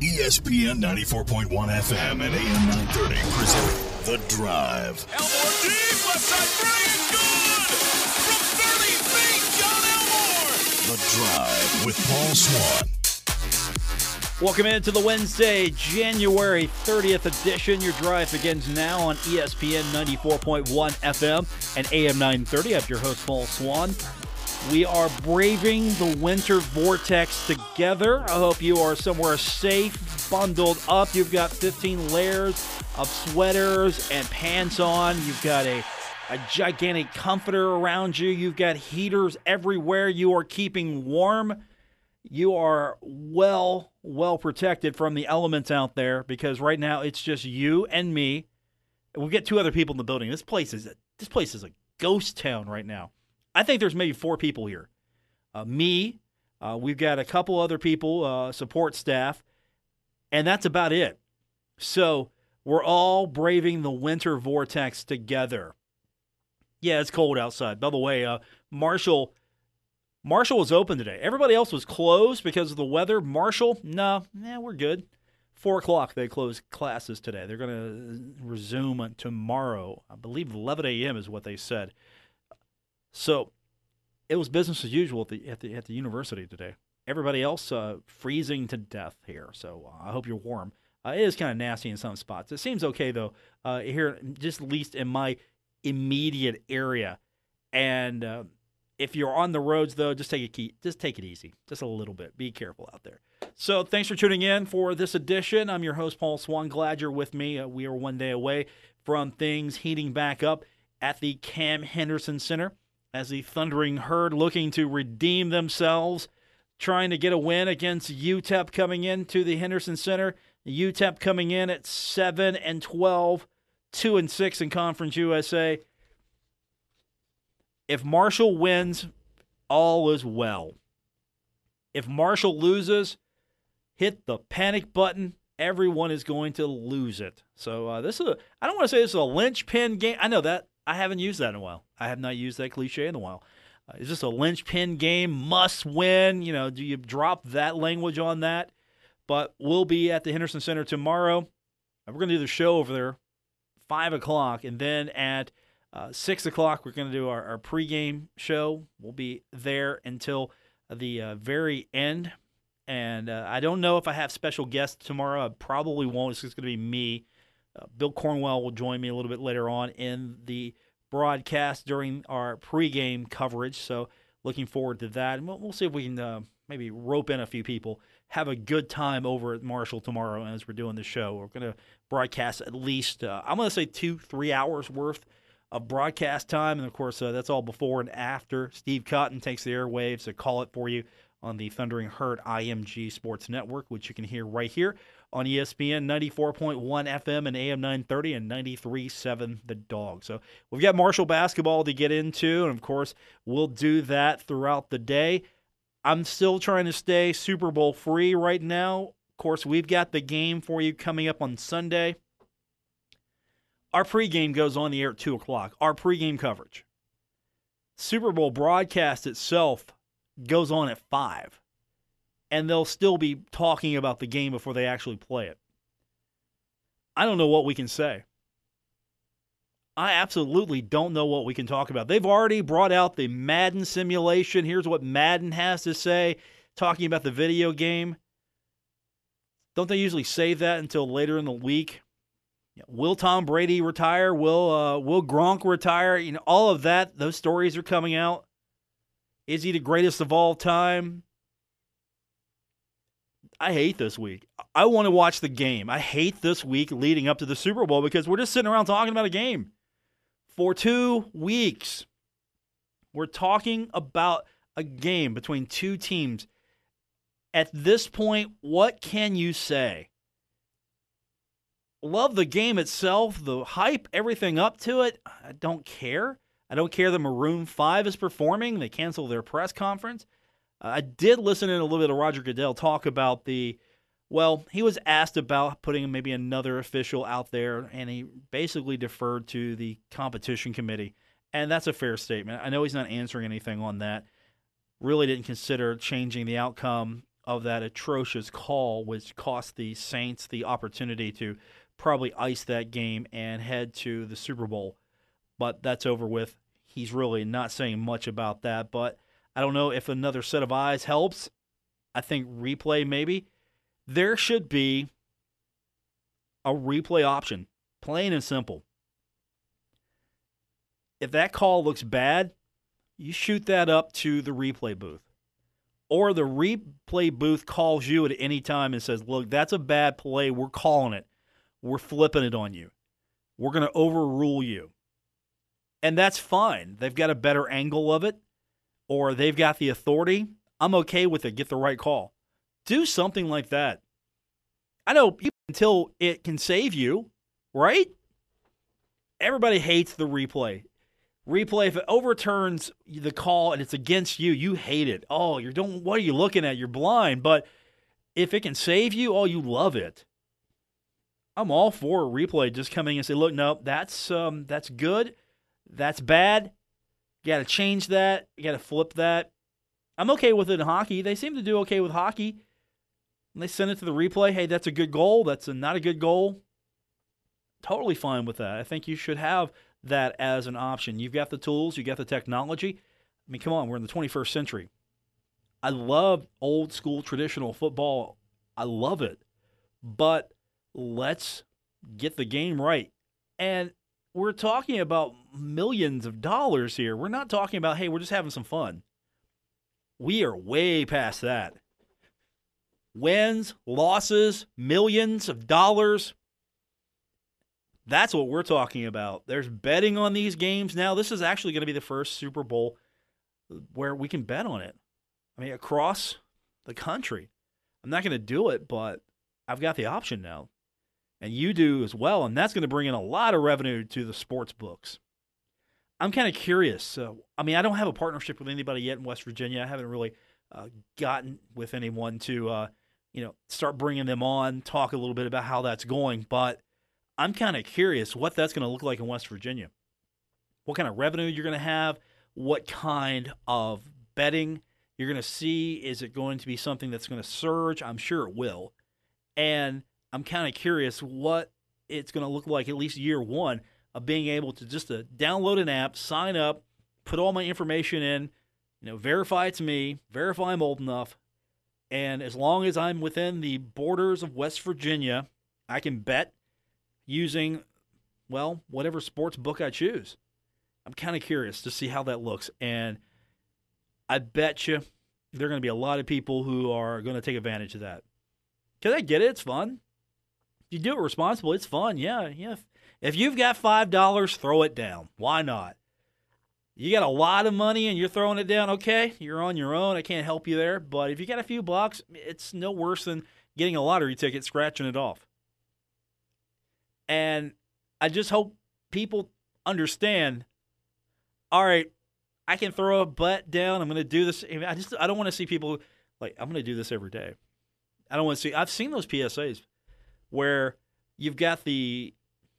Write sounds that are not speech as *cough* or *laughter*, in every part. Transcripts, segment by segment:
ESPN 94.1 FM and AM 930 present The Drive. Elmore deep, left side three is good! From 30 feet, Jon Elmore! The Drive with Paul Swann. Welcome into the Wednesday, January 30th edition. Your drive begins now on ESPN 94.1 FM and AM 930. I'm your host, Paul Swann. We are braving the winter vortex together. I hope you are somewhere safe, bundled up. You've got 15 layers of sweaters and pants on. You've got a, a gigantic comforter around you. You've got heaters everywhere. You are keeping warm you are well well protected from the elements out there because right now it's just you and me we'll get two other people in the building this place is a, this place is a ghost town right now i think there's maybe four people here uh, me uh, we've got a couple other people uh, support staff and that's about it so we're all braving the winter vortex together yeah it's cold outside by the way uh, marshall Marshall was open today. Everybody else was closed because of the weather. Marshall, no, nah, we're good. Four o'clock they close classes today. They're going to resume tomorrow. I believe 11 a.m. is what they said. So it was business as usual at the at the, at the university today. Everybody else uh, freezing to death here. So uh, I hope you're warm. Uh, it is kind of nasty in some spots. It seems okay though uh, here, just least in my immediate area. And uh, if you're on the roads though, just take it key, just take it easy, just a little bit. Be careful out there. So thanks for tuning in for this edition. I'm your host Paul Swann. Glad you're with me. Uh, we are one day away from things heating back up at the Cam Henderson Center as the Thundering Herd looking to redeem themselves, trying to get a win against UTEP coming into the Henderson Center. UTEP coming in at seven and 12, two and six in Conference USA if Marshall wins, all is well. If Marshall loses, hit the panic button. Everyone is going to lose it. So uh, this is a, I don't want to say this is a linchpin game. I know that. I haven't used that in a while. I have not used that cliche in a while. Uh, is this a linchpin game? Must win? You know, do you drop that language on that? But we'll be at the Henderson Center tomorrow. We're going to do the show over there, 5 o'clock. And then at uh, six o'clock, we're going to do our, our pregame show. We'll be there until the uh, very end. And uh, I don't know if I have special guests tomorrow. I probably won't. It's just going to be me. Uh, Bill Cornwell will join me a little bit later on in the broadcast during our pregame coverage. So looking forward to that. And we'll, we'll see if we can uh, maybe rope in a few people. Have a good time over at Marshall tomorrow as we're doing the show. We're going to broadcast at least, uh, I'm going to say two, three hours worth of broadcast time. And of course, uh, that's all before and after. Steve Cotton takes the airwaves to call it for you on the Thundering Herd IMG Sports Network, which you can hear right here on ESPN 94.1 FM and AM 930 and 93.7 The Dog. So we've got Marshall basketball to get into. And of course, we'll do that throughout the day. I'm still trying to stay Super Bowl free right now. Of course, we've got the game for you coming up on Sunday. Our pregame goes on the air at 2 o'clock. Our pregame coverage. Super Bowl broadcast itself goes on at 5. And they'll still be talking about the game before they actually play it. I don't know what we can say. I absolutely don't know what we can talk about. They've already brought out the Madden simulation. Here's what Madden has to say, talking about the video game. Don't they usually save that until later in the week? Will Tom Brady retire? Will uh, Will Gronk retire? You know, all of that. Those stories are coming out. Is he the greatest of all time? I hate this week. I want to watch the game. I hate this week leading up to the Super Bowl because we're just sitting around talking about a game for two weeks. We're talking about a game between two teams. At this point, what can you say? Love the game itself, the hype, everything up to it. I don't care. I don't care that Maroon 5 is performing. They canceled their press conference. I did listen in a little bit of Roger Goodell talk about the, well, he was asked about putting maybe another official out there, and he basically deferred to the competition committee. And that's a fair statement. I know he's not answering anything on that. Really didn't consider changing the outcome of that atrocious call, which cost the Saints the opportunity to probably ice that game and head to the Super Bowl. But that's over with. He's really not saying much about that. But I don't know if another set of eyes helps. I think replay maybe. There should be a replay option, plain and simple. If that call looks bad, you shoot that up to the replay booth. Or the replay booth calls you at any time and says, Look, that's a bad play. We're calling it. We're flipping it on you. We're going to overrule you. And that's fine. They've got a better angle of it, or they've got the authority. I'm okay with it. Get the right call. Do something like that. I know until it can save you, right? Everybody hates the replay. Replay, if it overturns the call and it's against you, you hate it. Oh, you're doing what are you looking at? You're blind. But if it can save you, oh, you love it. I'm all for a replay just coming and say, look, no, that's um that's good. That's bad. You gotta change that. You gotta flip that. I'm okay with it in hockey. They seem to do okay with hockey. And they send it to the replay. Hey, that's a good goal. That's a, not a good goal. Totally fine with that. I think you should have that as an option. You've got the tools, you've got the technology. I mean, come on, we're in the 21st century. I love old school traditional football. I love it. But let's get the game right. And we're talking about millions of dollars here. We're not talking about, hey, we're just having some fun. We are way past that. Wins, losses, millions of dollars. That's what we're talking about. There's betting on these games now. This is actually going to be the first Super Bowl where we can bet on it. I mean, across the country. I'm not going to do it, but I've got the option now. And you do as well. And that's going to bring in a lot of revenue to the sports books. I'm kind of curious. So, I mean, I don't have a partnership with anybody yet in West Virginia. I haven't really uh, gotten with anyone to, uh, you know, start bringing them on, talk a little bit about how that's going. But I'm kind of curious what that's going to look like in West Virginia. What kind of revenue you're going to have, what kind of betting you're going to see. Is it going to be something that's going to surge? I'm sure it will. And I'm kind of curious what it's going to look like at least year one of being able to just to download an app, sign up, put all my information in, you know, verify it's me, verify I'm old enough, and as long as I'm within the borders of West Virginia, I can bet using, well, whatever sports book I choose. I'm kind of curious to see how that looks. And I bet you there are going to be a lot of people who are going to take advantage of that. Because I get it, it's fun. If you do it responsibly, it's fun. Yeah, yeah. If you've got $5, throw it down. Why not? You got a lot of money and you're throwing it down, okay, you're on your own. I can't help you there. But if you got a few bucks, it's no worse than getting a lottery ticket, scratching it off. And I just hope people understand all right, I can throw a butt down. I'm going to do this. I just I don't want to see people like I'm going to do this every day. I don't want to see. I've seen those PSAs where you've got the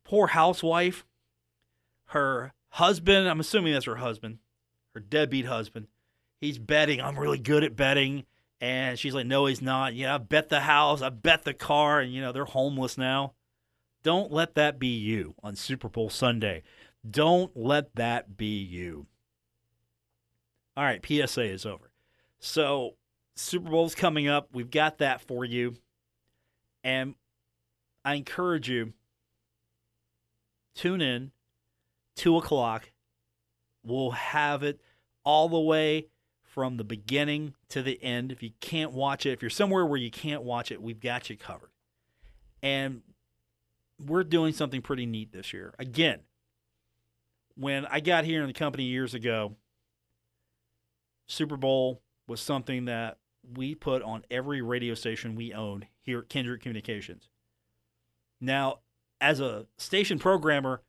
poor housewife, her husband. I'm assuming that's her husband, her deadbeat husband. He's betting. I'm really good at betting, and she's like, "No, he's not. Yeah, I bet the house. I bet the car, and you know they're homeless now." Don't let that be you on Super Bowl Sunday. Don't let that be you. All right, PSA is over. So, Super Bowl's coming up. We've got that for you. And I encourage you tune in 2 o'clock. We'll have it all the way from the beginning to the end. If you can't watch it, if you're somewhere where you can't watch it, we've got you covered. And we're doing something pretty neat this year. Again, when I got here in the company years ago, Super Bowl was something that we put on every radio station we owned here at Kindred Communications. Now, as a station programmer,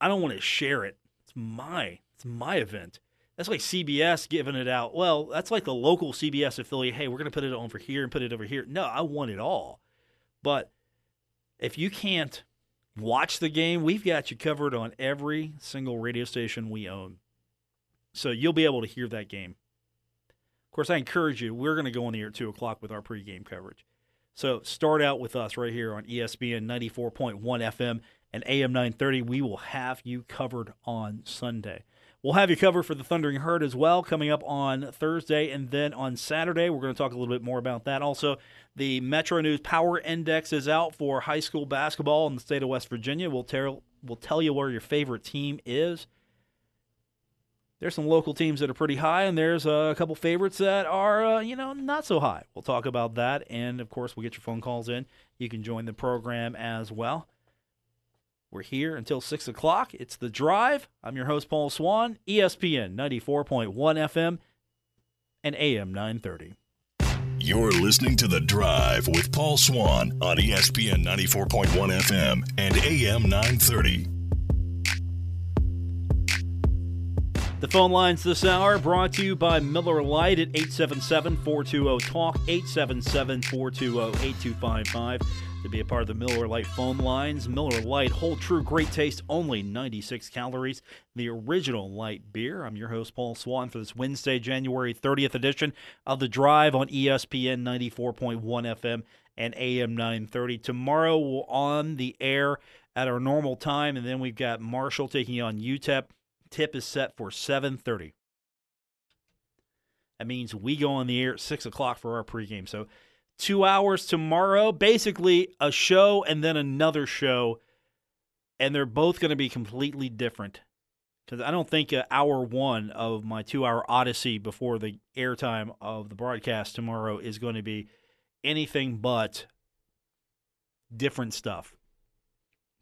I don't want to share it. It's my it's my event. That's like CBS giving it out. Well, that's like the local CBS affiliate. Hey, we're going to put it over here and put it over here. No, I want it all. But if you can't watch the game, we've got you covered on every single radio station we own. So you'll be able to hear that game. Of course, I encourage you. We're going to go on the air at two o'clock with our pregame coverage. So start out with us right here on ESPN 94.1 FM and AM 930. We will have you covered on Sunday. We'll have you covered for the Thundering Herd as well coming up on Thursday. And then on Saturday, we're going to talk a little bit more about that. Also, the Metro News Power Index is out for high school basketball in the state of West Virginia. We'll, tell we'll tell you where your favorite team is. There's some local teams that are pretty high, and there's a couple favorites that are, uh, you know, not so high. We'll talk about that, and of course, we'll get your phone calls in. You can join the program as well. We're here until 6 o'clock. It's The Drive. I'm your host, Paul Swann, ESPN 94.1 FM and AM 930. You're listening to The Drive with Paul Swann on ESPN 94.1 FM and AM 930. The phone lines this hour brought to you by Miller Lite at 877 420 TALK, 877 420 8255. To be a part of the Miller Lite phone lines, Miller Lite, hold true, great taste, only 96 calories. The original light beer. I'm your host, Paul Swann, for this Wednesday, January 30th edition of The Drive on ESPN 94.1 FM and AM 930. Tomorrow, we're on the air at our normal time, and then we've got Marshall taking on UTEP. Tip is set for 7:30. That means we go on the air at six o'clock for our pregame. So two hours tomorrow, basically a show and then another show, and they're both going to be completely different. Because I don't think uh, hour one of my two-hour odyssey before the airtime of the broadcast tomorrow is going to be anything but different stuff.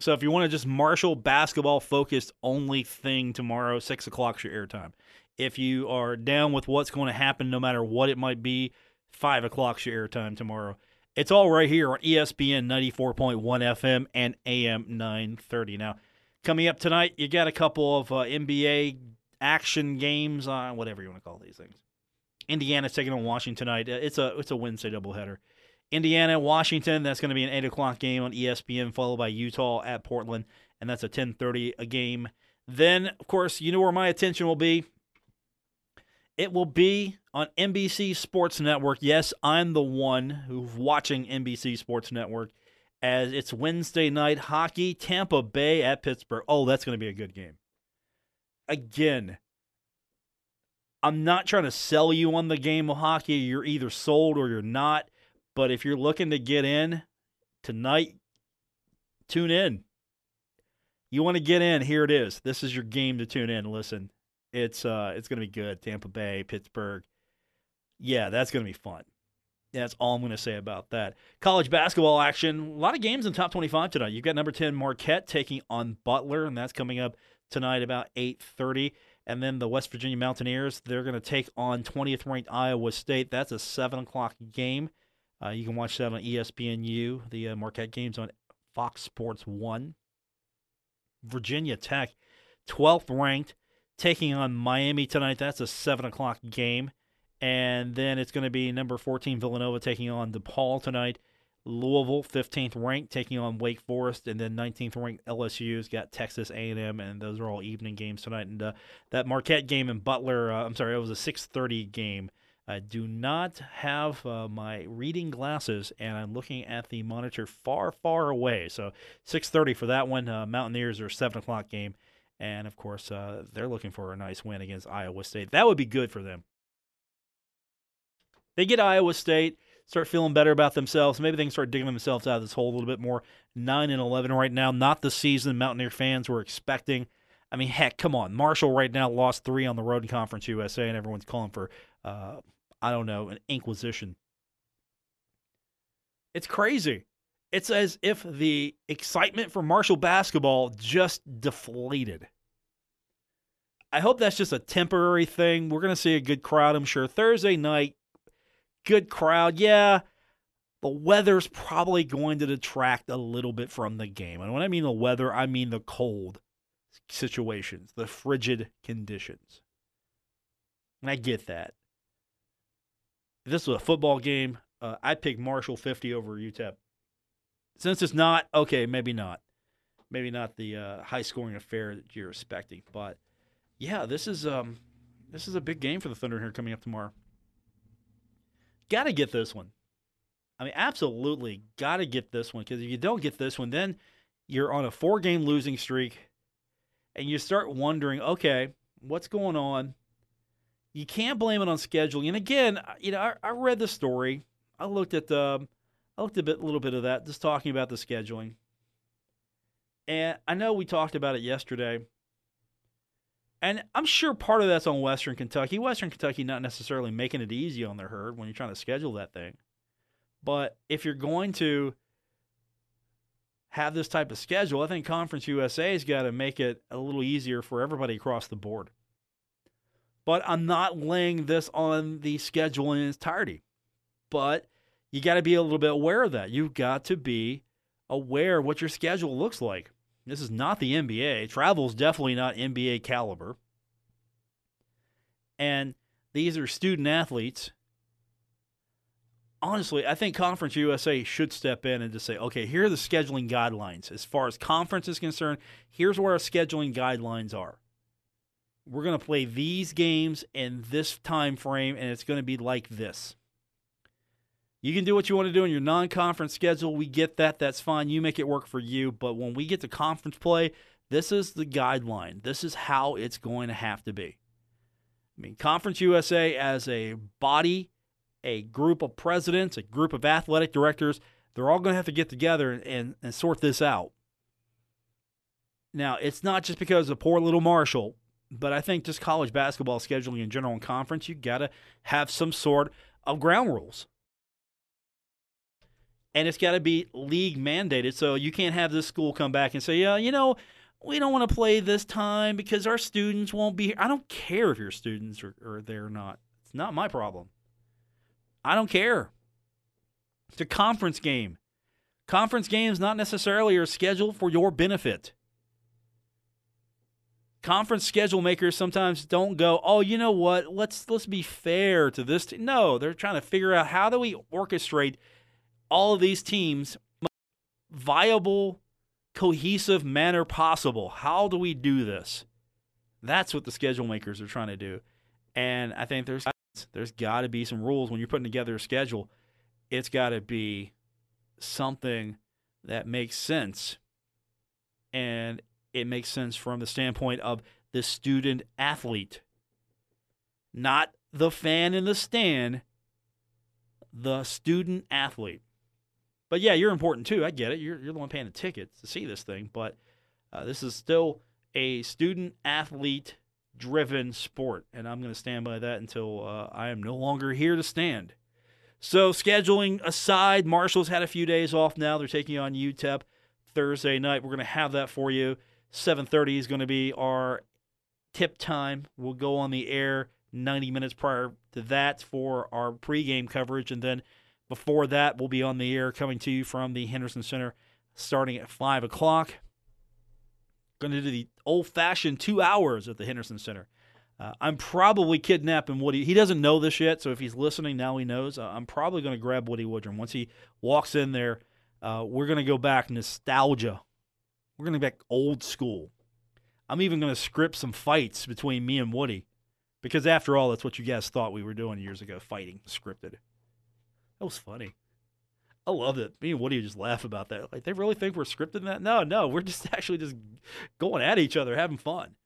So if you want to just Marshall basketball focused only thing tomorrow, six o'clock's your airtime. If you are down with what's going to happen, no matter what it might be, five o'clock's your airtime tomorrow. It's all right here on ESPN 94.1 FM and AM 930. Now, coming up tonight, you got a couple of uh, NBA action games on whatever you want to call these things. Indiana's taking on Washington tonight. Uh, It's a it's a Wednesday doubleheader. Indiana, Washington. That's going to be an eight o'clock game on ESPN, followed by Utah at Portland, and that's a ten thirty a game. Then, of course, you know where my attention will be. It will be on NBC Sports Network. Yes, I'm the one who's watching NBC Sports Network as it's Wednesday night hockey, Tampa Bay at Pittsburgh. Oh, that's going to be a good game. Again, I'm not trying to sell you on the game of hockey. You're either sold or you're not. But if you're looking to get in tonight, tune in. You want to get in, here it is. This is your game to tune in. Listen, it's uh it's to be good. Tampa Bay, Pittsburgh. Yeah, that's to be fun. That's all I'm going to say about that. College basketball action. A lot of games in top 25 tonight. You've got number 10 Marquette taking on Butler, and that's coming up tonight about 8:30. And then the West Virginia Mountaineers, they're going to take on 20th ranked Iowa State. That's a 7 o'clock game. Uh, you can watch that on ESPNU. The uh, Marquette games on Fox Sports 1. Virginia Tech, 12th ranked, taking on Miami tonight. That's a 7 o'clock game. And then it's going to be number 14 Villanova taking on DePaul tonight. Louisville, 15th ranked, taking on Wake Forest, and then 19th ranked LSU's got Texas A&M, and those are all evening games tonight. And uh, that Marquette game in Butler, uh, I'm sorry, it was a 6:30 game. I do not have uh, my reading glasses, and I'm looking at the monitor far, far away. So 6:30 for that one. Uh, Mountaineers are seven o'clock game, and of course uh, they're looking for a nice win against Iowa State. That would be good for them. They get Iowa State, start feeling better about themselves. Maybe they can start digging themselves out of this hole a little bit more. Nine and eleven right now, not the season Mountaineer fans were expecting. I mean, heck, come on. Marshall right now lost three on the road in Conference USA, and everyone's calling for, uh, I don't know, an inquisition. It's crazy. It's as if the excitement for Marshall basketball just deflated. I hope that's just a temporary thing. We're going to see a good crowd, I'm sure. Thursday night, good crowd. Yeah, the weather's probably going to detract a little bit from the game. And when I mean the weather, I mean the cold situations, the frigid conditions. And I get that. If this was a football game, uh, I'd pick Marshall 50 over UTEP. Since it's not, okay, maybe not. Maybe not the uh, high scoring affair that you're expecting. But yeah, this is um, this is a big game for the Thunder here coming up tomorrow. got to get this one. I mean, absolutely got to get this one because if you don't get this one, then you're on a four game losing streak and you start wondering, okay, what's going on? You can't blame it on scheduling. And again, you know, I, I read the story. I looked at the, I looked a bit, a little bit of that, just talking about the scheduling. And I know we talked about it yesterday. And I'm sure part of that's on Western Kentucky. Western Kentucky not necessarily making it easy on their herd when you're trying to schedule that thing. But if you're going to have this type of schedule, I think Conference USA's got to make it a little easier for everybody across the board. But I'm not laying this on the schedule in its entirety. But you got to be a little bit aware of that. You've got to be aware what your schedule looks like. This is not the NBA. Travel is definitely not NBA caliber. And these are student athletes. Honestly, I think Conference USA should step in and just say, okay, here are the scheduling guidelines. As far as conference is concerned, here's where our scheduling guidelines are. We're going to play these games in this time frame, and it's going to be like this. You can do what you want to do in your non conference schedule. We get that. That's fine. You make it work for you. But when we get to conference play, this is the guideline. This is how it's going to have to be. I mean, Conference USA as a body, a group of presidents, a group of athletic directors, they're all going to have to get together and, and sort this out. Now, it's not just because of poor little Marshall, but I think just college basketball scheduling in general and conference, you got to have some sort of ground rules and it's got to be league mandated. So you can't have this school come back and say, yeah, you know, we don't want to play this time because our students won't be here. I don't care if your students are, are there or not. It's not my problem. I don't care. It's a conference game. Conference games not necessarily are scheduled for your benefit. Conference schedule makers sometimes don't go, "Oh, you know what? Let's let's be fair to this." No, they're trying to figure out how do we orchestrate all of these teams viable, cohesive manner possible. How do we do this? That's what the schedule makers are trying to do. And I think there's there's got to be some rules when you're putting together a schedule. It's got to be something that makes sense. And it makes sense from the standpoint of the student athlete, not the fan in the stand, the student athlete. But yeah, you're important too. I get it. You're, you're the one paying the tickets to see this thing. But uh, this is still a student athlete driven sport. And I'm going to stand by that until uh, I am no longer here to stand. So, scheduling aside, Marshall's had a few days off now. They're taking on UTEP Thursday night. We're going to have that for you. 7:30 is going to be our tip time. We'll go on the air 90 minutes prior to that for our pregame coverage, and then before that, we'll be on the air coming to you from the Henderson Center starting at 5 o'clock. Going to do the old fashioned two hours at the Henderson Center. Uh, I'm probably kidnapping Woody. He doesn't know this yet, so if he's listening now, he knows. Uh, I'm probably going to grab Woody Woodrum. Once he walks in there, uh, we're going to go back nostalgia. We're going to back old school. I'm even going to script some fights between me and Woody because, after all, that's what you guys thought we were doing years ago fighting scripted. That was funny. I love it. Me and Woody just laugh about that. Like, they really think we're scripting that? No, no, we're just *laughs* actually just going at each other, having fun.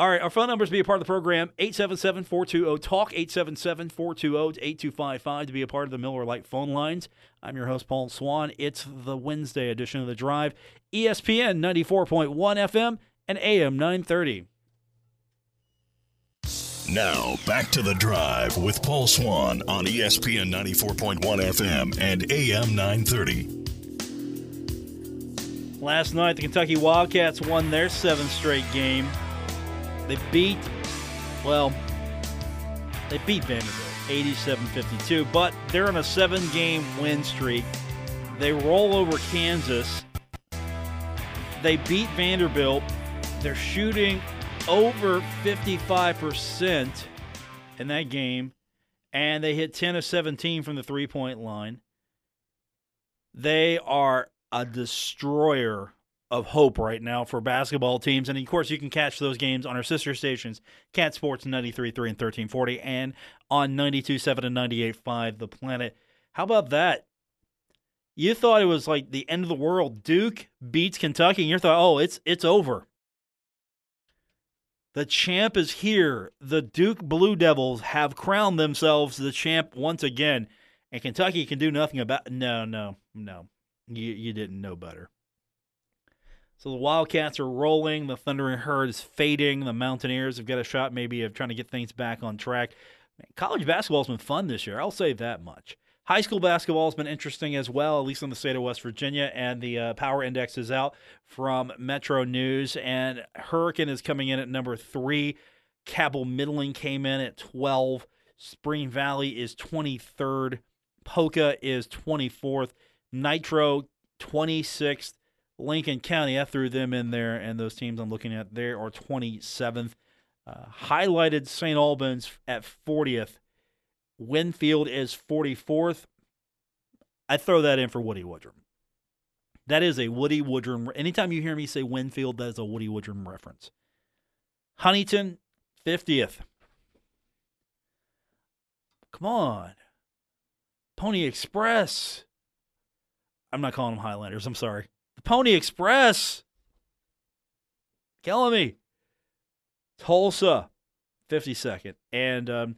All right, our phone numbers to be a part of the program 877 420 TALK, 877 420 8255 to be a part of the Miller Lite phone lines. I'm your host, Paul Swann. It's the Wednesday edition of The Drive, ESPN 94.1 FM and AM 930. Now, back to the drive with Paul Swann on ESPN 94.1 FM and AM 930. Last night, the Kentucky Wildcats won their seventh straight game. They beat, well, they beat Vanderbilt 87 52, but they're on a seven game win streak. They roll over Kansas. They beat Vanderbilt. They're shooting over 55% in that game, and they hit 10 of 17 from the three point line. They are a destroyer of hope right now for basketball teams. And of course, you can catch those games on our sister stations, Cat Sports 93.3 and 1340, and on 92.7 and 98.5, The Planet. How about that? You thought it was like the end of the world. Duke beats Kentucky, and you thought, oh, it's it's over. The champ is here. The Duke Blue Devils have crowned themselves the champ once again, and Kentucky can do nothing about. No, no, no. You you didn't know better. So the Wildcats are rolling. The Thundering Herd is fading. The Mountaineers have got a shot maybe of trying to get things back on track. Man, college basketball has been fun this year. I'll say that much. High school basketball has been interesting as well, at least in the state of West Virginia. And the uh, power index is out from Metro News. And Hurricane is coming in at number three. Cabell Midland came in at 12. Spring Valley is 23rd. Poca is 24th. Nitro 26th. Lincoln County, I threw them in there, and those teams I'm looking at there are 27th. Uh, highlighted St. Albans at 40th. Winfield is 44th. I throw that in for Woody Woodrum. That is a Woody Woodrum. Anytime you hear me say Winfield, that is a Woody Woodrum reference. Huntington, 50th. Come on. Pony Express. I'm not calling them Highlanders. I'm sorry. Pony Express. Killing me. Tolsia, 52nd. And um,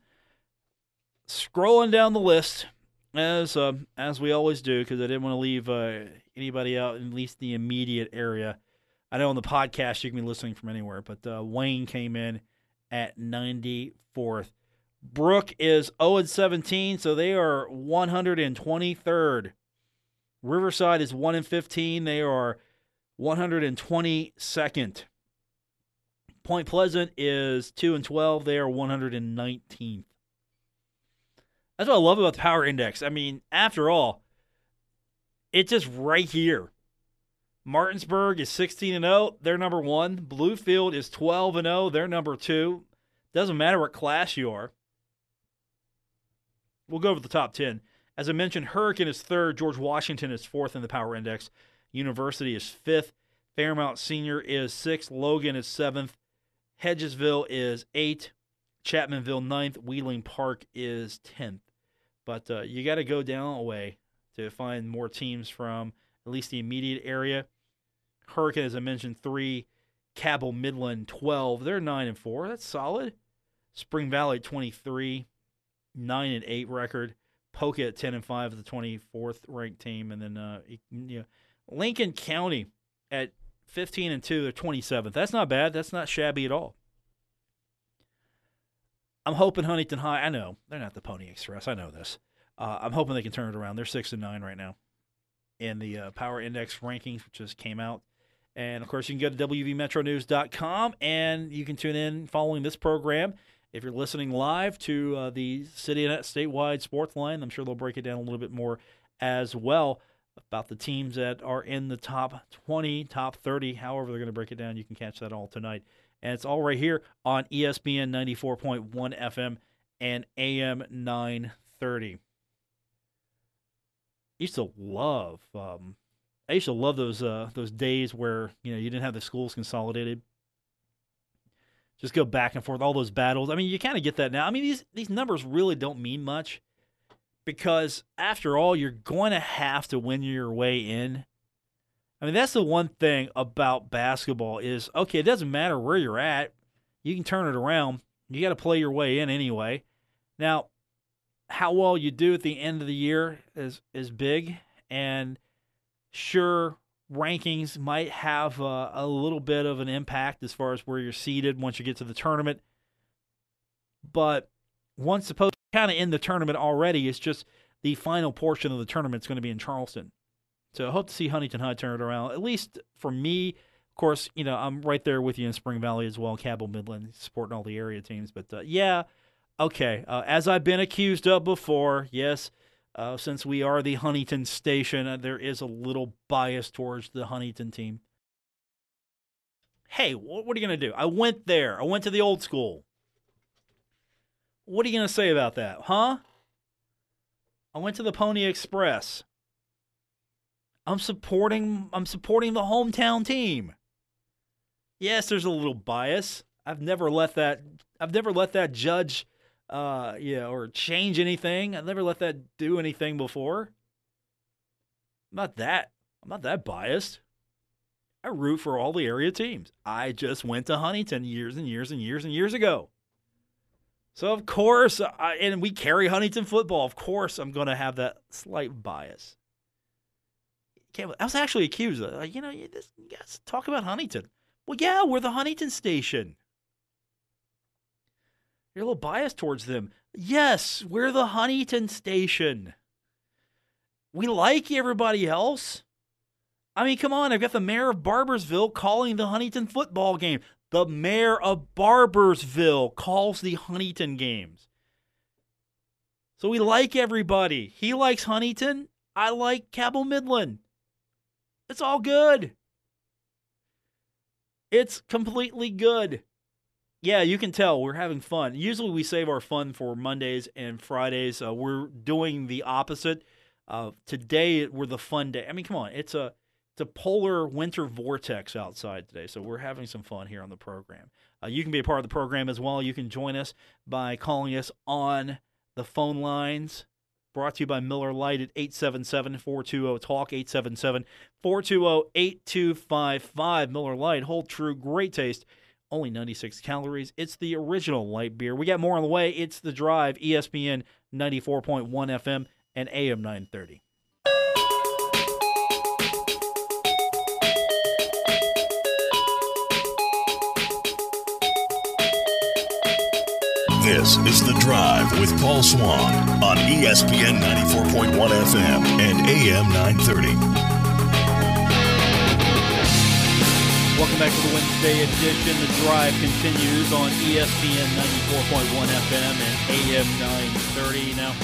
scrolling down the list as uh, as we always do because I didn't want to leave uh, anybody out at least the immediate area. I know on the podcast you can be listening from anywhere, but uh, Wayne came in at 94th. Brooke is 0 17, so they are 123rd. Riverside is 1 in 15, they are 122nd. Point Pleasant is 2 and 12, they are 119th. That's what I love about the power index. I mean, after all, it's just right here. Martinsburg is 16 and 0, they're number 1. Bluefield is 12 and 0, they're number 2. Doesn't matter what class you are. We'll go over the top 10. As I mentioned, Hurricane is third, George Washington is fourth in the power index. University is fifth, Fairmont Senior is sixth, Logan is seventh, Hedgesville is eighth, Chapmanville ninth, Wheeling Park is 10th. But uh, you got to go down a way to find more teams from at least the immediate area. Hurricane, as I mentioned, three. Cabell Midland, 12. They're 9 and 4. That's solid. Spring Valley, 23. 9 and 8 record. Poca at 10 and 5 the 24th ranked team. And then uh, you know, Lincoln County at 15 and 2. They're 27th. That's not bad. That's not shabby at all. I'm hoping Huntington High. I know they're not the Pony Express. I know this. Uh, I'm hoping they can turn it around. They're six and nine right now in the uh, Power Index rankings, which just came out. And of course, you can go to WVMetroNews.com and you can tune in following this program. If you're listening live to uh, the CityNet statewide sports line, I'm sure they'll break it down a little bit more as well about the teams that are in the top 20, top 30, however they're going to break it down. You can catch that all tonight and it's all right here on ESPN 94.1 FM and AM 930. I used to love, um, I used to love those uh, those days where you know you didn't have the schools consolidated. Just go back and forth, all those battles. I mean, you kind of get that now. I mean, these these numbers really don't mean much because after all, you're going to have to win your way in I mean, that's the one thing about basketball is okay, it doesn't matter where you're at. You can turn it around. You got to play your way in anyway. Now, how well you do at the end of the year is is big and sure rankings might have a, a little bit of an impact as far as where you're seated once you get to the tournament. But once supposed kind of in the tournament already, it's just the final portion of the tournament is going to be in Charleston. So I hope to see Huntington High turn it around. At least for me, of course, you know I'm right there with you in Spring Valley as well. Cabell Midland supporting all the area teams, but uh, yeah, okay. Uh, as I've been accused of before, yes, uh, since we are the Huntington station, uh, there is a little bias towards the Huntington team. Hey, what, are you gonna do? I went there. I went to the old school. What are you gonna say about that, huh? I went to the Pony Express. I'm supporting I'm supporting the hometown team. Yes, there's a little bias. I've never let that I've never let that judge uh yeah or change anything. I've never let that do anything before. I'm not that I'm not that biased. I root for all the area teams. I just went to Huntington years and years and years and years ago. So of course, I, and we carry Huntington football. Of course, I'm going to have that slight bias. Can't, I was actually accused of, you know, you, this, you guys talk about Huntington. Well, yeah, we're the Huntington station. You're a little biased towards them. Yes, we're the Huntington station. We like everybody else. I mean, come on, I've got the mayor of Barboursville calling the Huntington football game. The mayor of Barboursville calls the Huntington games. So we like everybody. He likes Huntington. I like Cabell Midland. It's all good. It's completely good. Yeah, you can tell we're having fun. Usually we save our fun for Mondays and Fridays. Uh, we're doing the opposite. Uh, today we're the fun day. I mean, come on, it's a it's a polar winter vortex outside today, so we're having some fun here on the program. Uh, you can be a part of the program as well. You can join us by calling us on the phone lines. Brought to you by Miller Lite at 877 420 TALK, 877 420 8255. Miller Lite, hold true, great taste, only 96 calories. It's the original light beer. We got more on the way. It's The Drive, ESPN 94.1 FM and AM 930. This is The Drive with Paul Swann on ESPN 94.1 FM and AM 930. Welcome back to the Wednesday edition. The drive continues on ESPN 94.1 FM and AM 930. Now,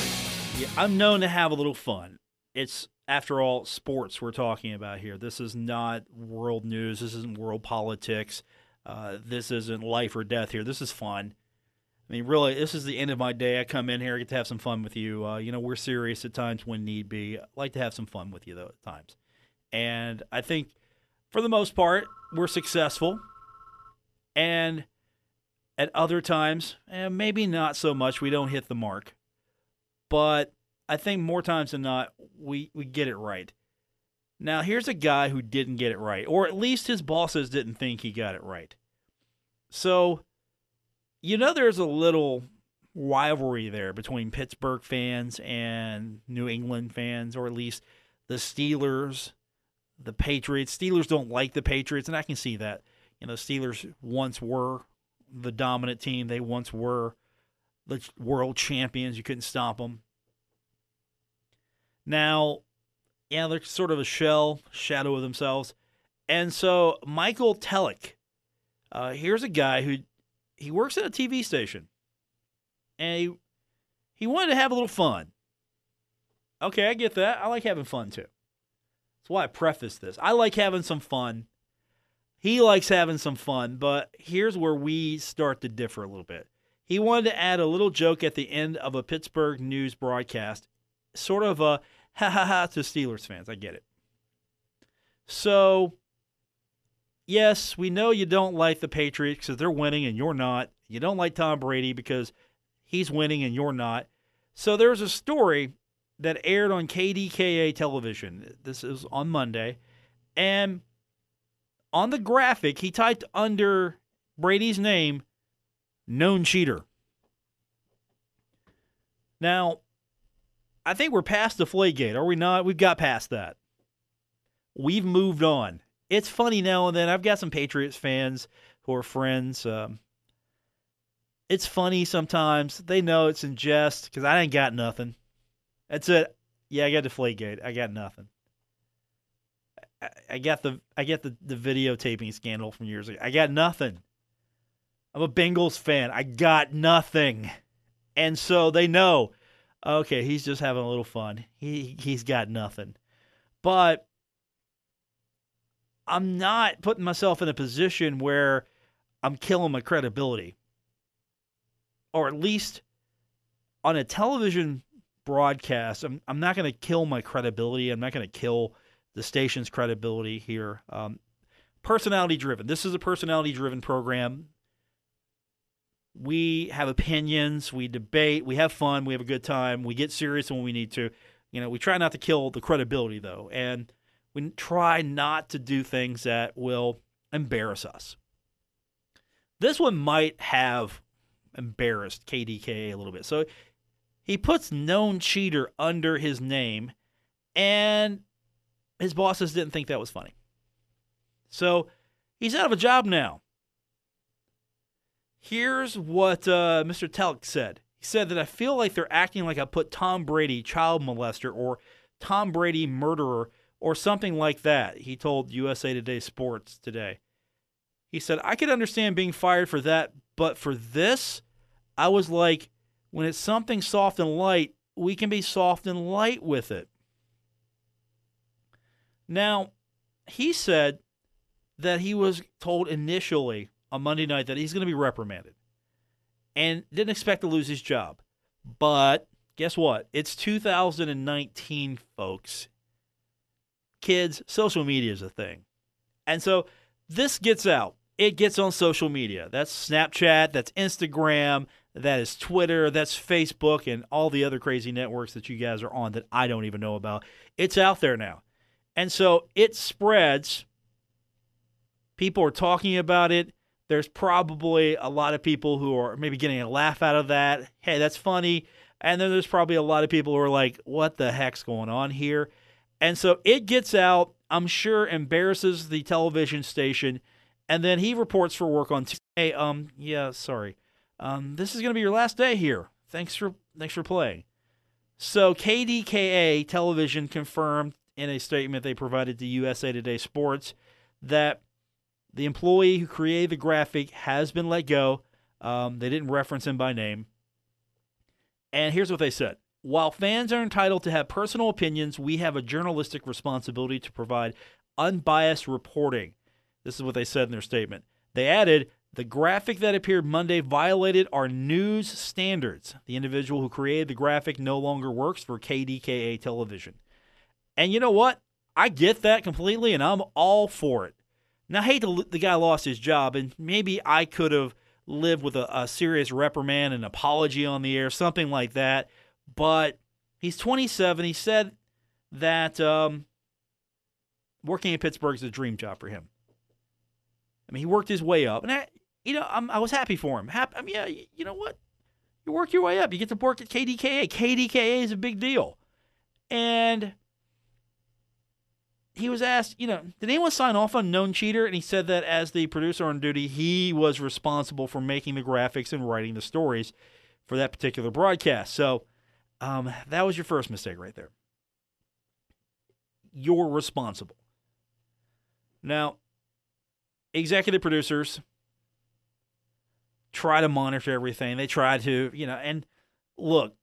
yeah, I'm known to have a little fun. It's, after all, sports we're talking about here. This is not world news. This isn't world politics. Uh, this isn't life or death here. This is fun. I mean, really, this is the end of my day. I come in here, I get to have some fun with you. Uh, you know, we're serious at times when need be. I like to have some fun with you, though, at times. And I think, for the most part, we're successful. And at other times, eh, maybe not so much. We don't hit the mark. But I think more times than not, we, we get it right. Now, here's a guy who didn't get it right, or at least his bosses didn't think he got it right. So, you know, there's a little rivalry there between Pittsburgh fans and New England fans, or at least the Steelers, the Patriots. Steelers don't like the Patriots, and I can see that. You know, Steelers once were the dominant team, they once were the world champions. You couldn't stop them. Now, yeah, they're sort of a shell, shadow of themselves. And so, Michael Telek, uh, here's a guy who he works at a TV station, and he he wanted to have a little fun. Okay, I get that. I like having fun too. That's why I preface this. I like having some fun. He likes having some fun, but here's where we start to differ a little bit. He wanted to add a little joke at the end of a Pittsburgh news broadcast, sort of a ha ha ha to Steelers fans. I get it. So, yes, we know you don't like the Patriots because they're winning and you're not. You don't like Tom Brady because he's winning and you're not. So, there's a story that aired on KDKA television. This is on Monday. And on the graphic, he typed under Brady's name, known cheater. Now, I think we're past the Flagate, are we not? We've got past that. We've moved on. It's funny now and then. I've got some Patriots fans who are friends. Um, it's funny sometimes. They know it's in jest because I ain't got nothing. That's it. Yeah, I got the Flagate. I got nothing. I, I got the I got the, the videotaping scandal from years ago. I got nothing. I'm a Bengals fan. I got nothing. And so they know, okay, he's just having a little fun. He he's got nothing. But I'm not putting myself in a position where I'm killing my credibility. Or at least on a television broadcast, I'm I'm not going to kill my credibility. I'm not going to kill the station's credibility here. Um, personality driven. This is a personality driven program. We have opinions, we debate, we have fun, we have a good time, we get serious when we need to. You know, we try not to kill the credibility though, and we try not to do things that will embarrass us. This one might have embarrassed KDKA a little bit. So he puts known cheater under his name, and his bosses didn't think that was funny. So he's out of a job now. Here's what uh, Mr. Telk said. He said that I feel like they're acting like I put Tom Brady child molester or Tom Brady murderer or something like that. He told USA Today Sports today. He said, I could understand being fired for that, but for this, I was like, when it's something soft and light, we can be soft and light with it. Now, he said that he was told initially on Monday night that he's going to be reprimanded and didn't expect to lose his job. But guess what? It's 2019, folks. Kids, social media is a thing. And so this gets out. It gets on social media. That's Snapchat, that's Instagram, that is Twitter, that's Facebook, and all the other crazy networks that you guys are on that I don't even know about. It's out there now. And so it spreads. People are talking about it. There's probably a lot of people who are maybe getting a laugh out of that. Hey, that's funny. And then there's probably a lot of people who are like, what the heck's going on here? And so it gets out, I'm sure embarrasses the television station. And then he reports for work on Tuesday. Hey, um, yeah, sorry. Um, this is going to be your last day here. Thanks for thanks for playing. So KDKA television confirmed in a statement they provided to USA Today Sports that the employee who created the graphic has been let go. Um, they didn't reference him by name. And here's what they said While fans are entitled to have personal opinions, we have a journalistic responsibility to provide unbiased reporting. This is what they said in their statement. They added, the graphic that appeared Monday violated our news standards. The individual who created the graphic no longer works for KDKA television. And you know what? I get that completely, and I'm all for it. Now, I hate the, the guy lost his job, and maybe I could have lived with a, a serious reprimand and apology on the air, something like that. But he's 27. He said that um, working in Pittsburgh is a dream job for him. I mean, he worked his way up, and I, you know, I'm, i was happy for him. Happy, I mean, yeah, you know what? You work your way up. You get to work at KDKA. KDKA is a big deal, and he was asked, you know, did anyone sign off on known cheater? And he said that as the producer on duty, he was responsible for making the graphics and writing the stories for that particular broadcast. So um, that was your first mistake right there. You're responsible. Now, executive producers try to monitor everything. They try to, you know, and look,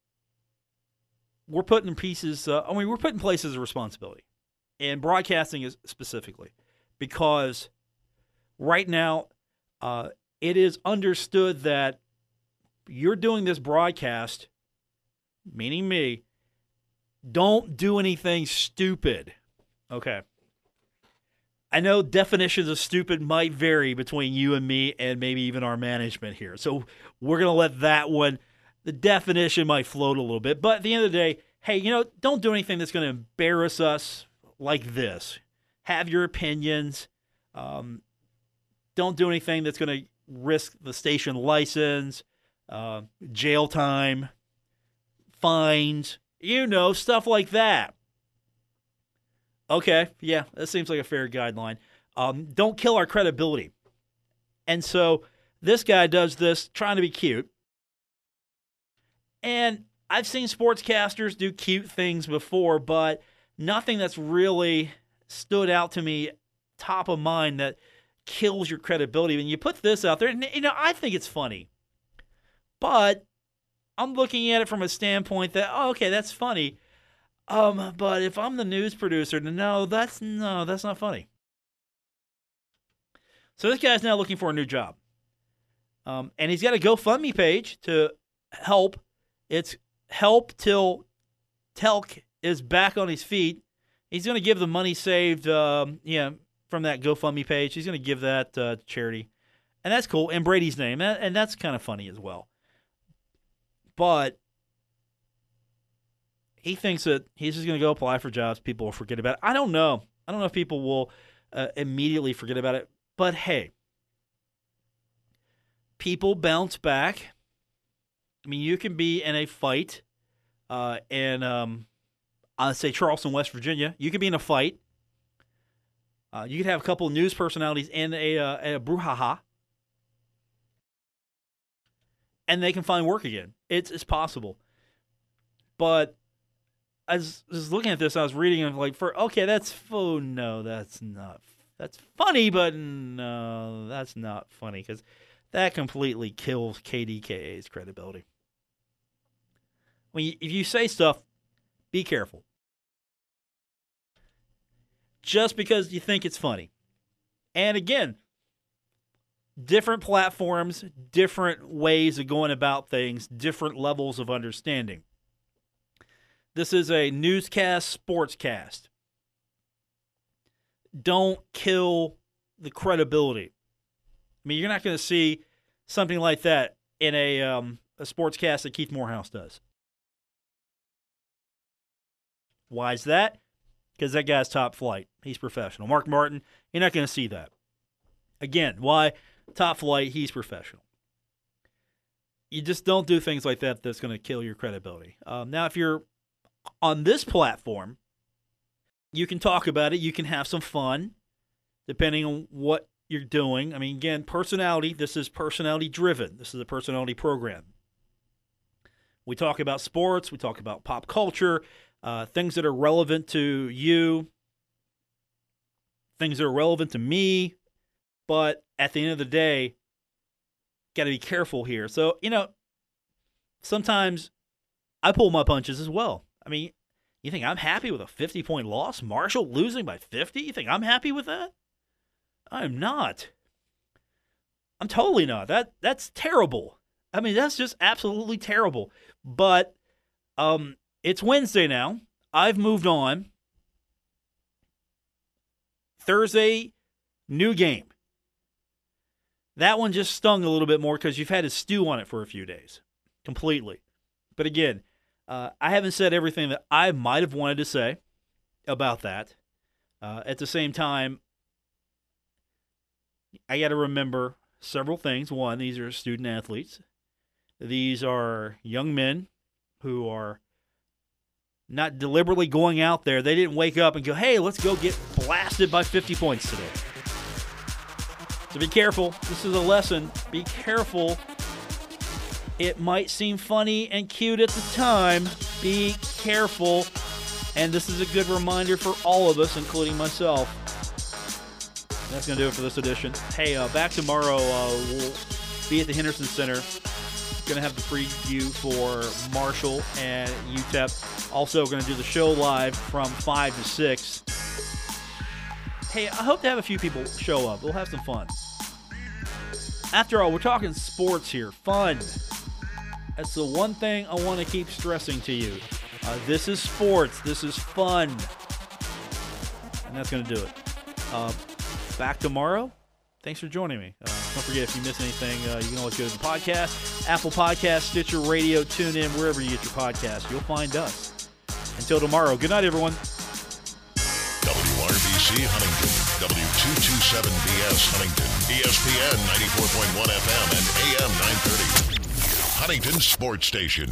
we're putting pieces. Uh, I mean, we're putting places of responsibility and broadcasting is specifically because right now uh, it is understood that you're doing this broadcast, meaning me, don't do anything stupid. Okay. I know definitions of stupid might vary between you and me and maybe even our management here. So we're going to let that one, the definition might float a little bit. But at the end of the day, hey, you know, don't do anything that's going to embarrass us like this. Have your opinions. Um, don't do anything that's going to risk the station license, uh, jail time, fines, you know, stuff like that. Okay, yeah, that seems like a fair guideline. Um, don't kill our credibility. And so this guy does this trying to be cute. And I've seen sportscasters do cute things before, but nothing that's really stood out to me top of mind that kills your credibility. when you put this out there, and you know, I think it's funny. But I'm looking at it from a standpoint that, oh, okay, that's funny. Um, but if I'm the news producer, no, that's no, that's not funny. So this guy's now looking for a new job. Um, and he's got a GoFundMe page to help. It's help till Telk is back on his feet. He's going to give the money saved, um, yeah, from that GoFundMe page. He's going to give that uh, to charity, and that's cool. And Brady's name, and and that's kind of funny as well. But he thinks that he's just going to go apply for jobs. People will forget about it. I don't know. I don't know if people will uh, immediately forget about it. But hey, people bounce back. I mean, you can be in a fight uh, in, um, I'll say Charleston, West Virginia. You could be in a fight. Uh, you could have a couple news personalities in a, uh, a brouhaha, and they can find work again. It's it's possible. But I was looking at this, I was reading and like, for okay, that's oh no, that's not that's funny, but no, that's not funny because that completely kills KDKA's credibility. When you, if you say stuff, be careful. Just because you think it's funny, and again, different platforms, different ways of going about things, different levels of understanding. This is a newscast, sportscast. Don't kill the credibility. I mean, you're not going to see something like that in a um, a sportscast that Keith Morehouse does. Why is that? Because that guy's top flight. He's professional. Mark Martin, you're not going to see that. Again, why? Top flight, he's professional. You just don't do things like that that's going to kill your credibility. Um, now, if you're on this platform, you can talk about it, you can have some fun, depending on what you're doing. I mean, again, personality, this is personality driven, this is a personality program. We talk about sports, we talk about pop culture, uh, things that are relevant to you, things that are relevant to me. But at the end of the day, got to be careful here. So, you know, sometimes I pull my punches as well. I mean, you think I'm happy with a 50 point loss? Marshall losing by 50? You think I'm happy with that? I'm not. I'm totally not. That that's terrible. I mean, that's just absolutely terrible. But um it's Wednesday now. I've moved on. Thursday, new game. That one just stung a little bit more because you've had to stew on it for a few days. Completely. But again, uh, I haven't said everything that I might have wanted to say about that. Uh, at the same time, I got to remember several things. One, these are student athletes. These are young men who are not deliberately going out there. They didn't wake up and go, hey, let's go get blasted by 50 points today. So be careful. This is a lesson. Be careful. It might seem funny and cute at the time. Be careful. And this is a good reminder for all of us, including myself. That's going to do it for this edition. Hey, uh, back tomorrow. Uh, we'll be at the Henderson Center. Going to have the preview for Marshall and UTEP. Also, going to do the show live from 5 to 6. Hey, I hope to have a few people show up. We'll have some fun. After all, we're talking sports here. Fun. That's the one thing I want to keep stressing to you. Uh, this is sports. This is fun. And that's going to do it. Uh, back tomorrow. Thanks for joining me. Uh, don't forget, if you miss anything, uh, you can always go to the podcast, Apple Podcast, Stitcher Radio, tune in, wherever you get your podcast. You'll find us. Until tomorrow, good night, everyone. WRVC Huntington, W227BS Huntington, ESPN 94.1 FM and AM 930. Huntington Sports Station.